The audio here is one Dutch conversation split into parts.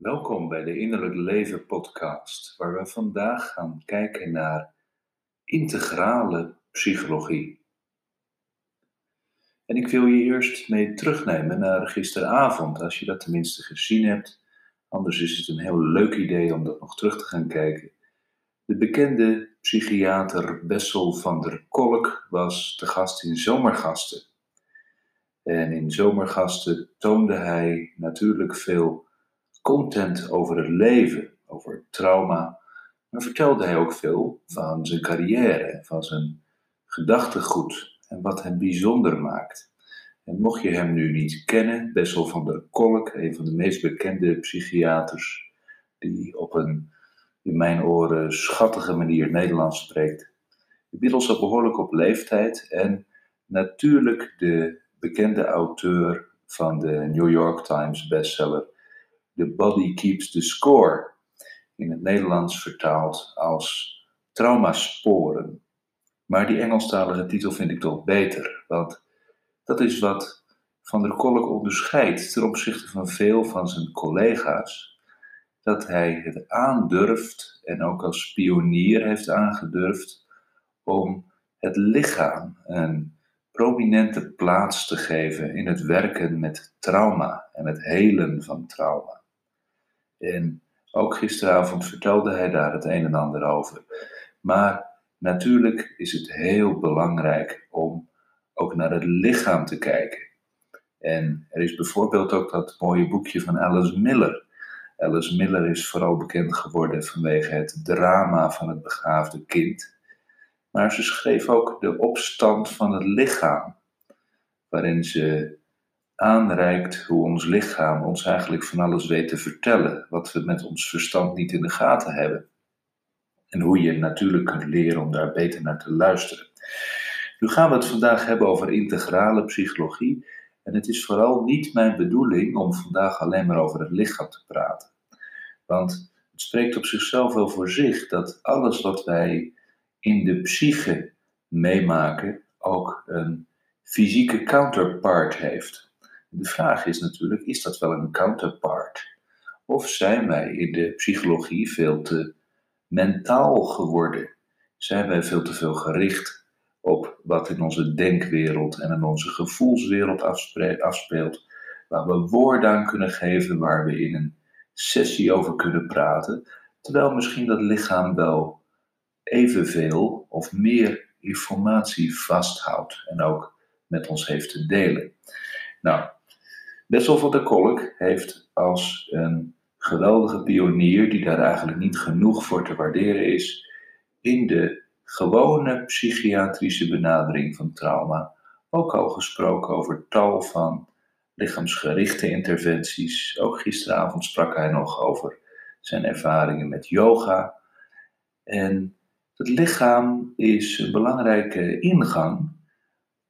Welkom bij de Innerlijk Leven podcast, waar we vandaag gaan kijken naar integrale psychologie. En ik wil je eerst mee terugnemen naar gisteravond, als je dat tenminste gezien hebt. Anders is het een heel leuk idee om dat nog terug te gaan kijken. De bekende psychiater Bessel van der Kolk was te gast in Zomergasten. En in Zomergasten toonde hij natuurlijk veel content over het leven, over trauma, maar vertelde hij ook veel van zijn carrière, van zijn gedachtegoed en wat hem bijzonder maakt. En mocht je hem nu niet kennen, Bessel van der Kolk, een van de meest bekende psychiaters, die op een in mijn oren schattige manier Nederlands spreekt. Inmiddels al behoorlijk op leeftijd en natuurlijk de bekende auteur van de New York Times bestseller The Body Keeps the Score. In het Nederlands vertaald als Traumasporen. Maar die Engelstalige titel vind ik toch beter, want dat is wat Van der Kolk onderscheidt ten opzichte van veel van zijn collega's. Dat hij het aandurft en ook als pionier heeft aangedurfd om het lichaam een prominente plaats te geven in het werken met trauma en het helen van trauma. En ook gisteravond vertelde hij daar het een en ander over. Maar natuurlijk is het heel belangrijk om ook naar het lichaam te kijken. En er is bijvoorbeeld ook dat mooie boekje van Alice Miller. Alice Miller is vooral bekend geworden vanwege het drama van het begaafde kind. Maar ze schreef ook de opstand van het lichaam, waarin ze aanreikt hoe ons lichaam ons eigenlijk van alles weet te vertellen, wat we met ons verstand niet in de gaten hebben. En hoe je natuurlijk kunt leren om daar beter naar te luisteren. Nu gaan we het vandaag hebben over integrale psychologie. En het is vooral niet mijn bedoeling om vandaag alleen maar over het lichaam te praten. Want het spreekt op zichzelf wel voor zich dat alles wat wij in de psyche meemaken ook een fysieke counterpart heeft. De vraag is natuurlijk, is dat wel een counterpart? Of zijn wij in de psychologie veel te mentaal geworden? Zijn wij veel te veel gericht op wat in onze denkwereld en in onze gevoelswereld afspeelt, waar we woorden aan kunnen geven, waar we in een sessie over kunnen praten, terwijl misschien dat lichaam wel evenveel of meer informatie vasthoudt en ook met ons heeft te delen. Nou, Bessel van der Kolk heeft als een geweldige pionier, die daar eigenlijk niet genoeg voor te waarderen is, in de gewone psychiatrische benadering van trauma ook al gesproken over tal van lichaamsgerichte interventies. Ook gisteravond sprak hij nog over zijn ervaringen met yoga. En het lichaam is een belangrijke ingang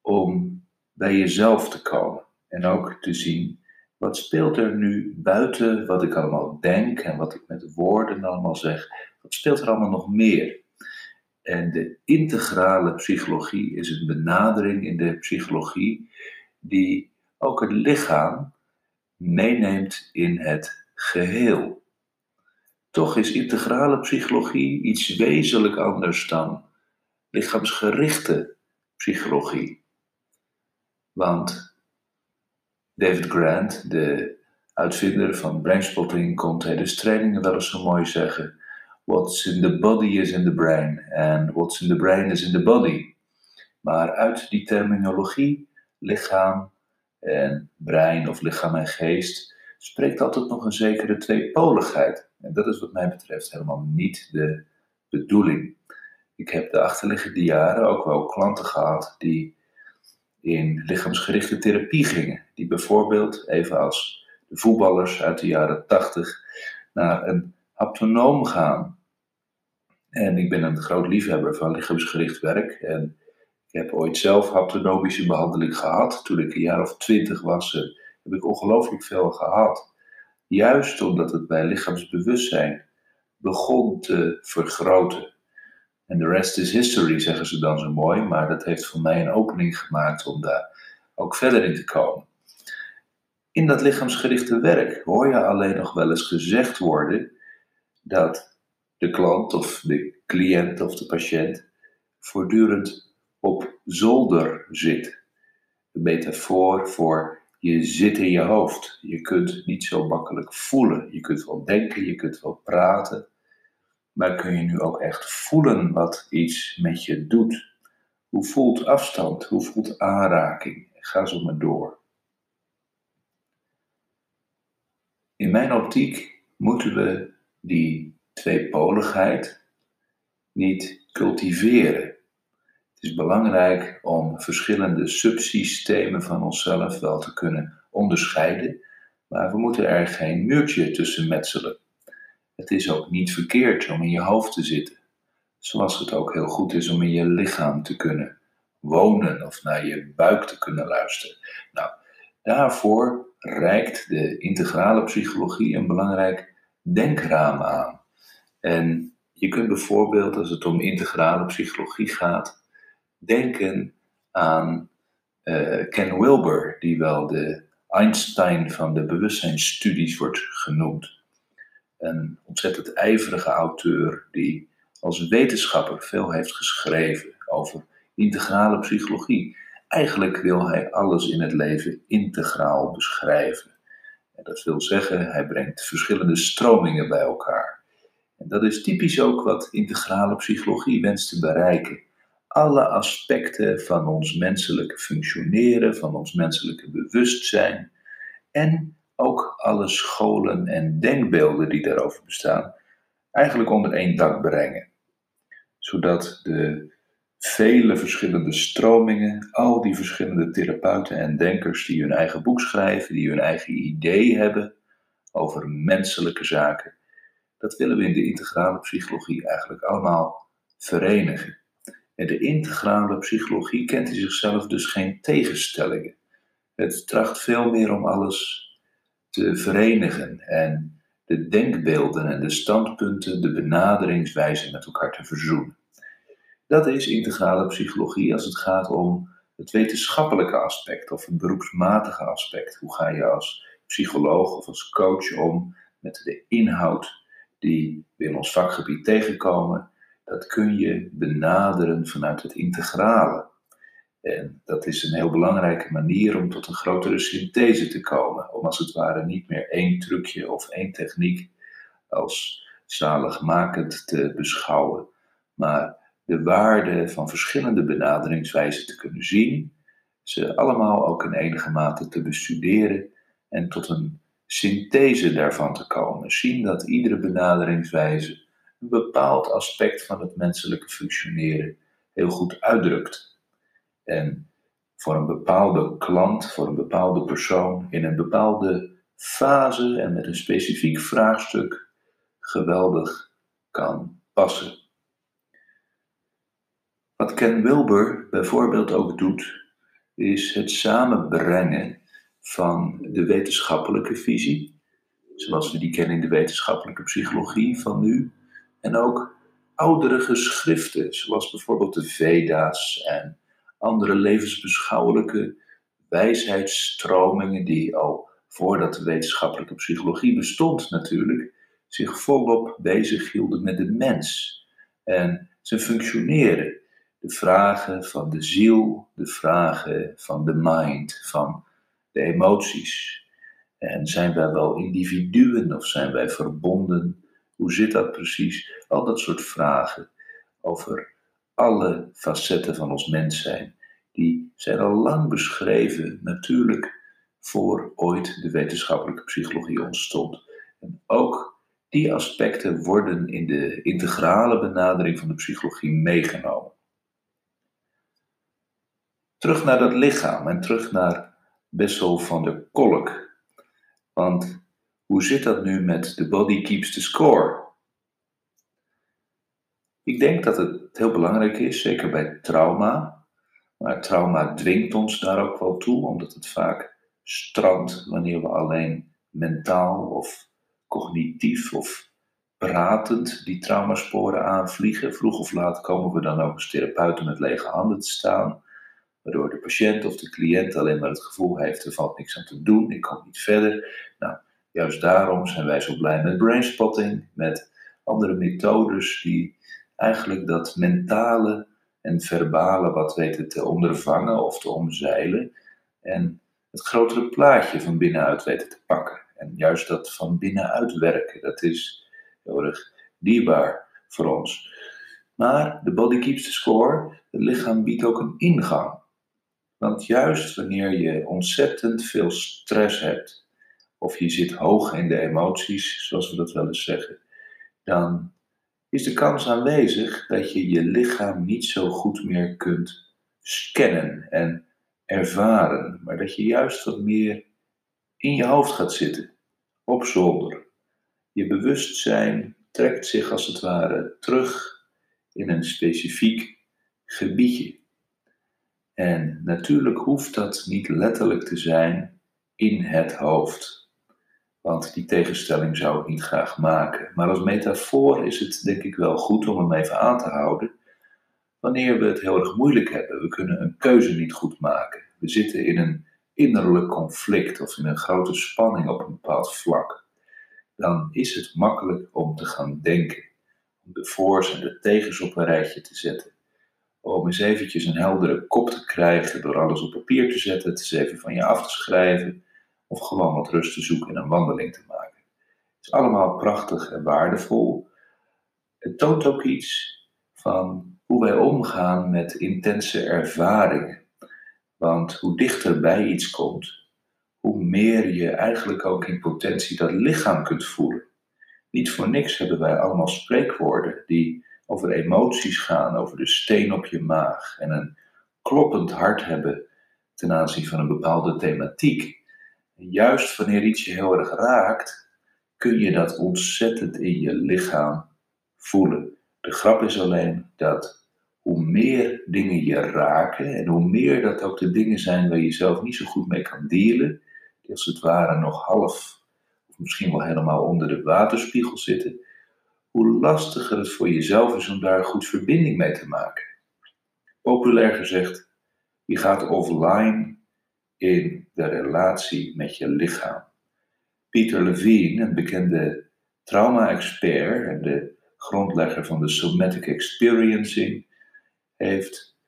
om bij jezelf te komen. En ook te zien wat speelt er nu buiten wat ik allemaal denk en wat ik met woorden allemaal zeg. Wat speelt er allemaal nog meer? En de integrale psychologie is een benadering in de psychologie die ook het lichaam meeneemt in het geheel. Toch is integrale psychologie iets wezenlijk anders dan lichaamsgerichte psychologie. Want David Grant, de uitvinder van brainspotting, kon tijdens trainingen wel eens zo mooi zeggen: What's in the body is in the brain, and what's in the brain is in the body. Maar uit die terminologie, lichaam en brein of lichaam en geest, spreekt altijd nog een zekere tweepoligheid. En dat is wat mij betreft helemaal niet de bedoeling. Ik heb de achterliggende jaren ook wel klanten gehad die in lichaamsgerichte therapie gingen. Die bijvoorbeeld, even als de voetballers uit de jaren 80, naar een haptonoom gaan. En ik ben een groot liefhebber van lichaamsgericht werk. En ik heb ooit zelf haptonomische behandeling gehad. Toen ik een jaar of twintig was, eh, heb ik ongelooflijk veel gehad. Juist omdat het bij lichaamsbewustzijn begon te vergroten. En de rest is history, zeggen ze dan zo mooi. Maar dat heeft voor mij een opening gemaakt om daar ook verder in te komen. In dat lichaamsgerichte werk hoor je alleen nog wel eens gezegd worden dat de klant of de cliënt of de patiënt voortdurend op zolder zit. Een metafoor voor je zit in je hoofd. Je kunt niet zo makkelijk voelen. Je kunt wel denken, je kunt wel praten. Maar kun je nu ook echt voelen wat iets met je doet? Hoe voelt afstand? Hoe voelt aanraking? Ga zo maar door. In mijn optiek moeten we die tweepoligheid niet cultiveren. Het is belangrijk om verschillende subsystemen van onszelf wel te kunnen onderscheiden, maar we moeten er geen muurtje tussen metselen. Het is ook niet verkeerd om in je hoofd te zitten, zoals het ook heel goed is om in je lichaam te kunnen wonen of naar je buik te kunnen luisteren. Nou, daarvoor reikt de integrale psychologie een belangrijk denkraam aan. En je kunt bijvoorbeeld, als het om integrale psychologie gaat, denken aan uh, Ken Wilber, die wel de Einstein van de bewustzijnsstudies wordt genoemd. Een ontzettend ijverige auteur die als wetenschapper veel heeft geschreven over integrale psychologie. Eigenlijk wil hij alles in het leven integraal beschrijven. En dat wil zeggen, hij brengt verschillende stromingen bij elkaar. En dat is typisch ook wat integrale psychologie wenst te bereiken. Alle aspecten van ons menselijke functioneren, van ons menselijke bewustzijn en ook alle scholen en denkbeelden die daarover bestaan, eigenlijk onder één dak brengen. Zodat de vele verschillende stromingen, al die verschillende therapeuten en denkers die hun eigen boek schrijven, die hun eigen idee hebben over menselijke zaken, dat willen we in de integrale psychologie eigenlijk allemaal verenigen. En de integrale psychologie kent in zichzelf dus geen tegenstellingen. Het tracht veel meer om alles te verenigen en de denkbeelden en de standpunten, de benaderingswijzen met elkaar te verzoenen. Dat is integrale psychologie als het gaat om het wetenschappelijke aspect of het beroepsmatige aspect. Hoe ga je als psycholoog of als coach om met de inhoud die we in ons vakgebied tegenkomen, dat kun je benaderen vanuit het integrale. En dat is een heel belangrijke manier om tot een grotere synthese te komen. Om als het ware niet meer één trucje of één techniek als zaligmakend te beschouwen, maar de waarde van verschillende benaderingswijzen te kunnen zien, ze allemaal ook in enige mate te bestuderen en tot een synthese daarvan te komen. Zien dat iedere benaderingswijze een bepaald aspect van het menselijke functioneren heel goed uitdrukt. En voor een bepaalde klant, voor een bepaalde persoon, in een bepaalde fase en met een specifiek vraagstuk geweldig kan passen. Wat Ken Wilber bijvoorbeeld ook doet, is het samenbrengen van de wetenschappelijke visie, zoals we die kennen in de wetenschappelijke psychologie van nu, en ook oudere geschriften, zoals bijvoorbeeld de Veda's en andere levensbeschouwelijke wijsheidsstromingen die al voordat de wetenschappelijke psychologie bestond natuurlijk, zich volop bezighielden met de mens en zijn functioneren. De vragen van de ziel, de vragen van de mind, van de emoties. En zijn wij wel individuen of zijn wij verbonden? Hoe zit dat precies? Al dat soort vragen over alle facetten van ons mens zijn. Die zijn al lang beschreven, natuurlijk voor ooit de wetenschappelijke psychologie ontstond. En ook die aspecten worden in de integrale benadering van de psychologie meegenomen. Terug naar dat lichaam en terug naar Bessel van der Kolk. Want hoe zit dat nu met The Body Keeps the Score? Ik denk dat het heel belangrijk is, zeker bij trauma. Maar trauma dwingt ons daar ook wel toe, omdat het vaak strandt wanneer we alleen mentaal of cognitief of pratend die traumasporen aanvliegen. Vroeg of laat komen we dan ook als therapeuten met lege handen te staan. waardoor de patiënt of de cliënt alleen maar het gevoel heeft, er valt niks aan te doen, ik kom niet verder. Nou, juist daarom zijn wij zo blij met brainspotting, met andere methodes die eigenlijk dat mentale en verbale wat weten te ondervangen of te omzeilen en het grotere plaatje van binnenuit weten te pakken. En juist dat van binnenuit werken, dat is heel erg dierbaar voor ons. Maar de body keeps the score, het lichaam biedt ook een ingang. Want juist wanneer je ontzettend veel stress hebt, of je zit hoog in de emoties, zoals we dat wel eens zeggen, dan is de kans aanwezig dat je je lichaam niet zo goed meer kunt scannen en ervaren, maar dat je juist wat meer in je hoofd gaat zitten, op zolder. Je bewustzijn trekt zich als het ware terug in een specifiek gebiedje. En natuurlijk hoeft dat niet letterlijk te zijn in het hoofd. Want die tegenstelling zou ik niet graag maken. Maar als metafoor is het denk ik wel goed om hem even aan te houden. Wanneer we het heel erg moeilijk hebben, we kunnen een keuze niet goed maken. We zitten in een innerlijk conflict of in een grote spanning op een bepaald vlak. Dan is het makkelijk om te gaan denken. Om de voor's en de tegens op een rijtje te zetten om eens eventjes een heldere kop te krijgen door alles op papier te zetten, het eens even van je af te schrijven of gewoon wat rust te zoeken en een wandeling te maken. Het is allemaal prachtig en waardevol. Het toont ook iets van hoe wij omgaan met intense ervaringen. Want hoe dichter bij iets komt, hoe meer je eigenlijk ook in potentie dat lichaam kunt voelen. Niet voor niks hebben wij allemaal spreekwoorden die over emoties gaan, over de steen op je maag en een kloppend hart hebben ten aanzien van een bepaalde thematiek. Juist wanneer iets je heel erg raakt, kun je dat ontzettend in je lichaam voelen. De grap is alleen dat hoe meer dingen je raken en hoe meer dat ook de dingen zijn waar je zelf niet zo goed mee kan dealen, die als het ware nog half of misschien wel helemaal onder de waterspiegel zitten, hoe lastiger het voor jezelf is om daar goed verbinding mee te maken. Populair gezegd, je gaat offline in de relatie met je lichaam. Peter Levine, een bekende trauma-expert en de grondlegger van de somatic experiencing, heeft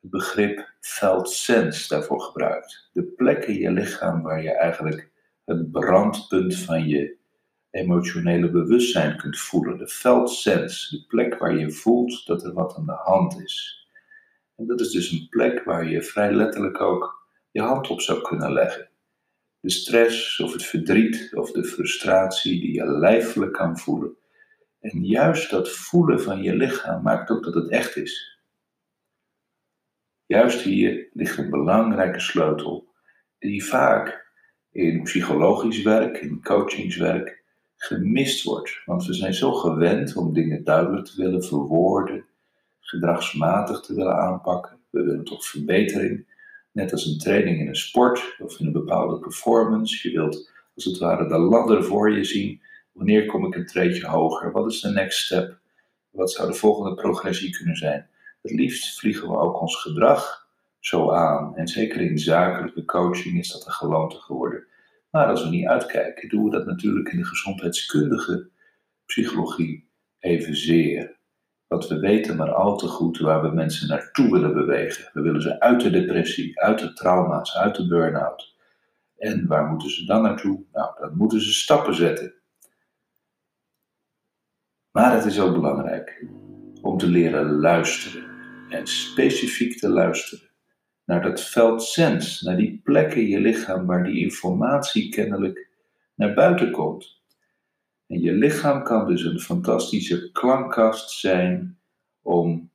het begrip felt sense daarvoor gebruikt. De plek in je lichaam waar je eigenlijk het brandpunt van je emotionele bewustzijn kunt voelen. De felt sense, de plek waar je voelt dat er wat aan de hand is. En dat is dus een plek waar je vrij letterlijk ook je hand op zou kunnen leggen. De stress of het verdriet of de frustratie die je lijfelijk kan voelen. En juist dat voelen van je lichaam maakt ook dat het echt is. Juist hier ligt een belangrijke sleutel die vaak in psychologisch werk, in coachingswerk, gemist wordt. Want we zijn zo gewend om dingen duidelijk te willen verwoorden, gedragsmatig te willen aanpakken. We willen toch verbetering. Net als een training in een sport of in een bepaalde performance. Je wilt als het ware de ladder voor je zien. Wanneer kom ik een treedje hoger? Wat is de next step? Wat zou de volgende progressie kunnen zijn? Het liefst vliegen we ook ons gedrag zo aan. En zeker in zakelijke coaching is dat een gewoonte geworden. Maar als we niet uitkijken, doen we dat natuurlijk in de gezondheidskundige psychologie evenzeer. Want we weten maar al te goed waar we mensen naartoe willen bewegen. We willen ze uit de depressie, uit de trauma's, uit de burn-out. En waar moeten ze dan naartoe? Nou, dan moeten ze stappen zetten. Maar het is ook belangrijk om te leren luisteren en specifiek te luisteren naar dat veld sens, naar die plekken in je lichaam waar die informatie kennelijk naar buiten komt. En je lichaam kan dus een fantastische klankkast zijn om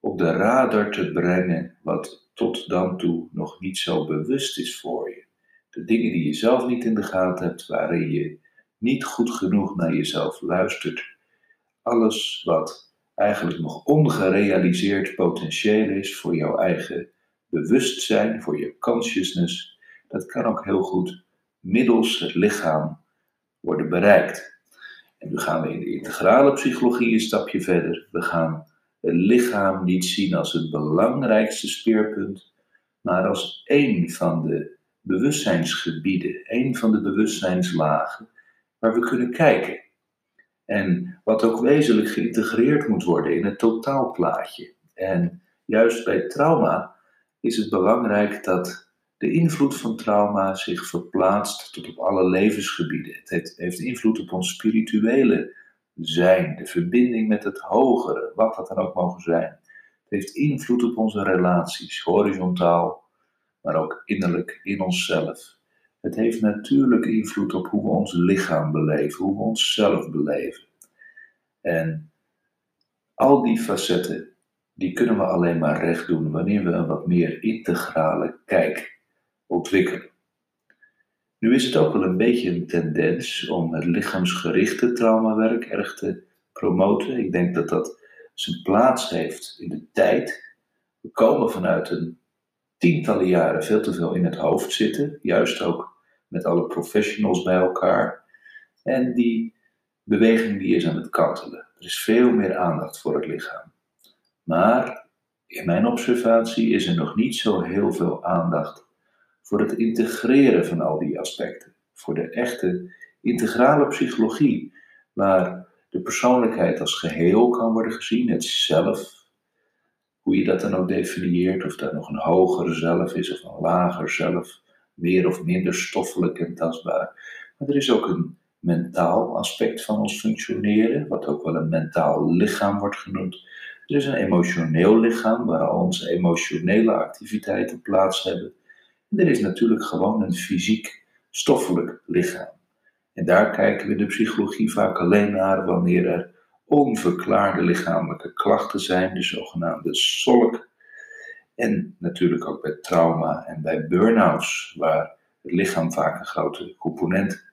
op de radar te brengen wat tot dan toe nog niet zo bewust is voor je. De dingen die je zelf niet in de gaten hebt, waarin je niet goed genoeg naar jezelf luistert. Alles wat eigenlijk nog ongerealiseerd potentieel is voor jouw eigen bewustzijn, voor je consciousness, dat kan ook heel goed middels het lichaam worden bereikt. En nu gaan we in de integrale psychologie een stapje verder. We gaan het lichaam niet zien als het belangrijkste speerpunt, maar als één van de bewustzijnsgebieden, één van de bewustzijnslagen waar we kunnen kijken. En wat ook wezenlijk geïntegreerd moet worden in het totaalplaatje. En juist bij trauma is het belangrijk dat de invloed van trauma zich verplaatst tot op alle levensgebieden. Het heeft, invloed op ons spirituele zijn, de verbinding met het hogere, wat dat dan ook mogen zijn. Het heeft invloed op onze relaties, horizontaal, maar ook innerlijk in onszelf. Het heeft natuurlijk invloed op hoe we ons lichaam beleven, hoe we onszelf beleven. En al die facetten, die kunnen we alleen maar recht doen wanneer we een wat meer integrale kijk ontwikkelen. Nu is het ook wel een beetje een tendens om het lichaamsgerichte traumawerk erg te promoten. Ik denk dat dat zijn plaats heeft in de tijd. We komen vanuit een tientallen jaren veel te veel in het hoofd zitten, juist ook met alle professionals bij elkaar. En die beweging die is aan het kantelen. Er is veel meer aandacht voor het lichaam. Maar in mijn observatie is er nog niet zo heel veel aandacht voor het integreren van al die aspecten. Voor de echte integrale psychologie, waar de persoonlijkheid als geheel kan worden gezien, het zelf, hoe je dat dan ook definieert, of dat nog een hoger zelf is of een lager zelf, meer of minder stoffelijk en tastbaar. Maar er is ook een mentaal aspect van ons functioneren, wat ook wel een mentaal lichaam wordt genoemd. Er is een emotioneel lichaam waar al onze emotionele activiteiten plaats hebben. Er is natuurlijk gewoon een fysiek, stoffelijk lichaam. En daar kijken we in de psychologie vaak alleen naar wanneer er onverklaarde lichamelijke klachten zijn, de zogenaamde SOLK. En natuurlijk ook bij trauma en bij burn-outs, waar het lichaam vaak een grote component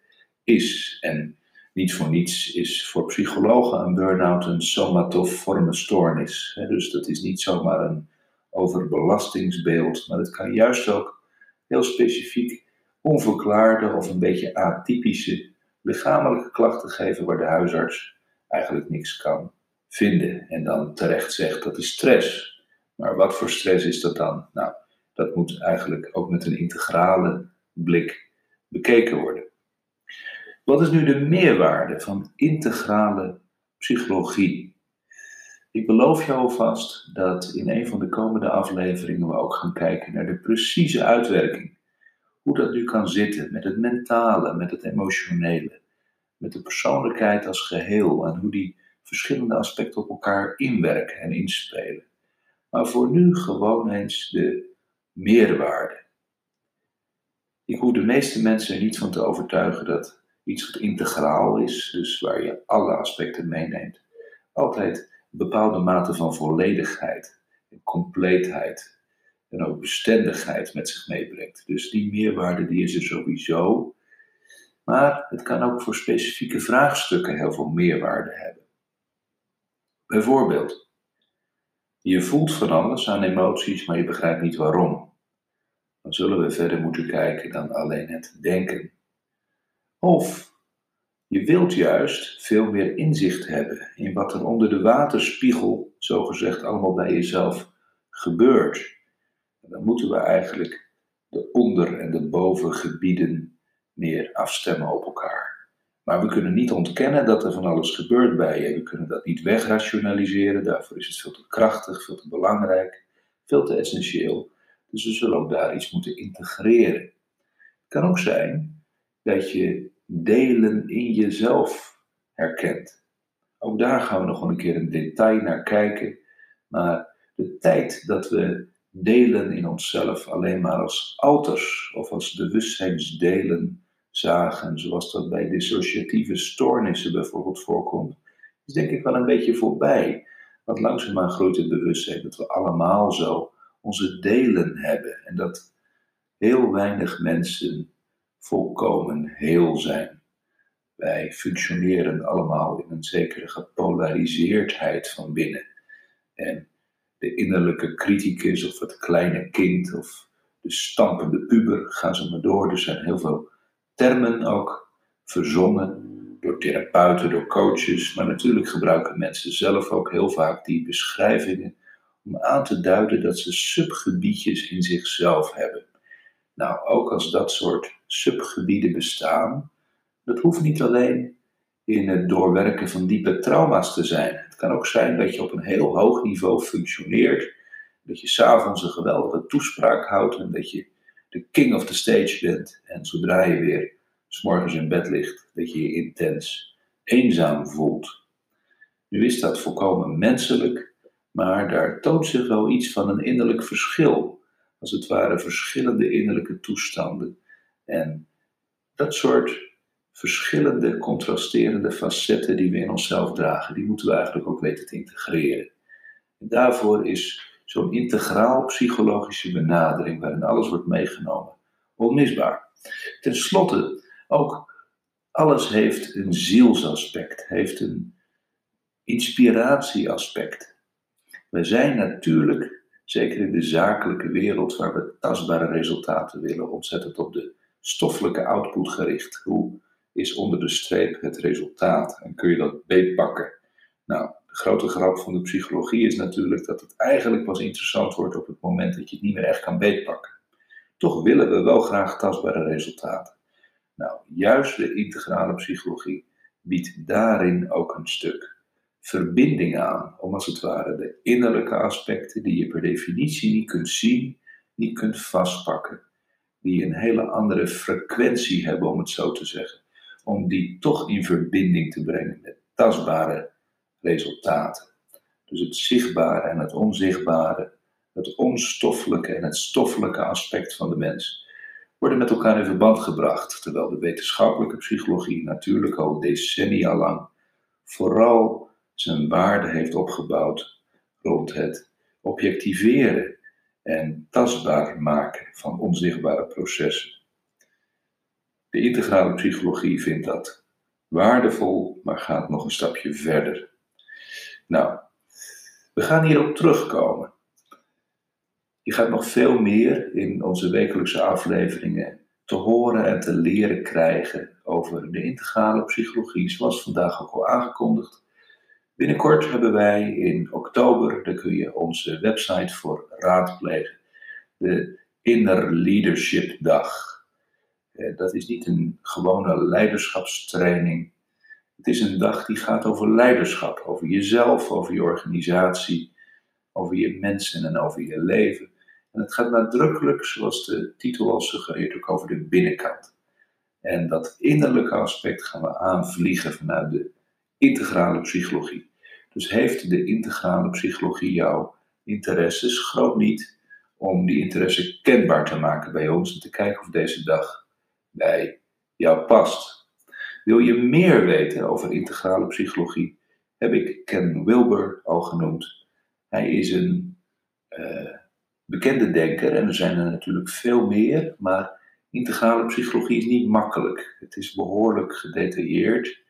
is. En niet voor niets is voor psychologen een burn-out een somatoforme stoornis. Dus dat is niet zomaar een overbelastingsbeeld, maar het kan juist ook heel specifiek onverklaarde of een beetje atypische lichamelijke klachten geven waar de huisarts eigenlijk niks kan vinden en dan terecht zegt dat is stress. Maar wat voor stress is dat dan? Nou, dat moet eigenlijk ook met een integrale blik bekeken worden. Wat is nu de meerwaarde van integrale psychologie? Ik beloof jou alvast dat in een van de komende afleveringen we ook gaan kijken naar de precieze uitwerking. Hoe dat nu kan zitten met het mentale, met het emotionele, met de persoonlijkheid als geheel en hoe die verschillende aspecten op elkaar inwerken en inspelen. Maar voor nu gewoon eens de meerwaarde. Ik hoef de meeste mensen er niet van te overtuigen dat iets wat integraal is, dus waar je alle aspecten meeneemt, altijd bepaalde mate van volledigheid en compleetheid en ook bestendigheid met zich meebrengt. Dus die meerwaarde die is er sowieso, maar het kan ook voor specifieke vraagstukken heel veel meerwaarde hebben. Bijvoorbeeld, je voelt van alles aan emoties, maar je begrijpt niet waarom. Dan zullen we verder moeten kijken dan alleen het denken. Of je wilt juist veel meer inzicht hebben in wat er onder de waterspiegel, zogezegd, allemaal bij jezelf gebeurt. dan moeten we eigenlijk de onder- en de bovengebieden meer afstemmen op elkaar. Maar we kunnen niet ontkennen dat er van alles gebeurt bij je. We kunnen dat niet wegrationaliseren. Daarvoor is het veel te krachtig, veel te belangrijk, veel te essentieel. Dus we zullen ook daar iets moeten integreren. Het kan ook zijn dat je delen in jezelf herkent. Ook daar gaan we nog een keer een detail naar kijken. Maar de tijd dat we delen in onszelf alleen maar als alters of als bewustzijnsdelen zagen, zoals dat bij dissociatieve stoornissen bijvoorbeeld voorkomt, is denk ik wel een beetje voorbij. Want langzaamaan groeit het bewustzijn dat we allemaal zo onze delen hebben en dat heel weinig mensen volkomen heel zijn. Wij functioneren allemaal in een zekere gepolariseerdheid van binnen. En de innerlijke criticus of het kleine kind of de stampende puber, gaan ze maar door. Er zijn heel veel termen ook verzonnen door therapeuten, door coaches, maar natuurlijk gebruiken mensen zelf ook heel vaak die beschrijvingen om aan te duiden dat ze subgebiedjes in zichzelf hebben. Nou, ook als dat soort subgebieden bestaan, dat hoeft niet alleen in het doorwerken van diepe trauma's te zijn. Het kan ook zijn dat je op een heel hoog niveau functioneert, dat je s'avonds een geweldige toespraak houdt en dat je de king of the stage bent. En zodra je weer s'morgens in bed ligt, dat je je intens eenzaam voelt. Nu is dat volkomen menselijk, maar daar toont zich wel iets van een innerlijk verschil. Als het ware verschillende innerlijke toestanden. En dat soort verschillende, contrasterende facetten die we in onszelf dragen, die moeten we eigenlijk ook weten te integreren. En daarvoor is zo'n integraal psychologische benadering, waarin alles wordt meegenomen, onmisbaar. Ten slotte, ook alles heeft een zielsaspect, heeft een inspiratieaspect. We zijn natuurlijk, zeker in de zakelijke wereld waar we tastbare resultaten willen, ontzettend op de stoffelijke output gericht. Hoe is onder de streep het resultaat en kun je dat beetpakken? Nou, de grote grap van de psychologie is natuurlijk dat het eigenlijk pas interessant wordt op het moment dat je het niet meer echt kan beetpakken. Toch willen we wel graag tastbare resultaten. Nou, juist de integrale psychologie biedt daarin ook een stuk verbinding aan, om als het ware de innerlijke aspecten die je per definitie niet kunt zien, niet kunt vastpakken, die een hele andere frequentie hebben, om het zo te zeggen, om die toch in verbinding te brengen met tastbare resultaten. Dus het zichtbare en het onzichtbare, het onstoffelijke en het stoffelijke aspect van de mens worden met elkaar in verband gebracht, terwijl de wetenschappelijke psychologie natuurlijk al decennia lang vooral zijn waarde heeft opgebouwd rond het objectiveren en tastbaar maken van onzichtbare processen. De integrale psychologie vindt dat waardevol, maar gaat nog een stapje verder. Nou, we gaan hierop terugkomen. Je gaat nog veel meer in onze wekelijkse afleveringen te horen en te leren krijgen over de integrale psychologie, zoals vandaag ook al aangekondigd. Binnenkort hebben wij in oktober, daar kun je onze website voor raadplegen, de Inner Leadership Dag. Eh, dat is niet een gewone leiderschapstraining. Het is een dag die gaat over leiderschap, over jezelf, over je organisatie, over je mensen en over je leven. En het gaat nadrukkelijk, zoals de titel al suggereert, ook over de binnenkant. En dat innerlijke aspect gaan we aanvliegen vanuit de integrale psychologie. Dus heeft de integrale psychologie jouw interesses? Groot niet om die interesse kenbaar te maken bij ons en te kijken of deze dag bij jou past. Wil je meer weten over integrale psychologie? Heb ik Ken Wilber al genoemd. Hij is een uh, bekende denker en er zijn er natuurlijk veel meer, maar integrale psychologie is niet makkelijk. Het is behoorlijk gedetailleerd.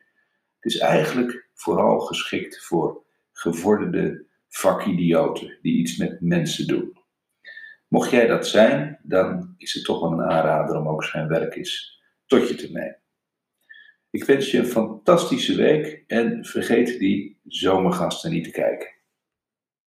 Het is eigenlijk vooral geschikt voor gevorderde vakidioten die iets met mensen doen. Mocht jij dat zijn, dan is het toch wel een aanrader om ook zijn werk eens tot je te nemen. Ik wens je een fantastische week en vergeet die zomergasten niet te kijken.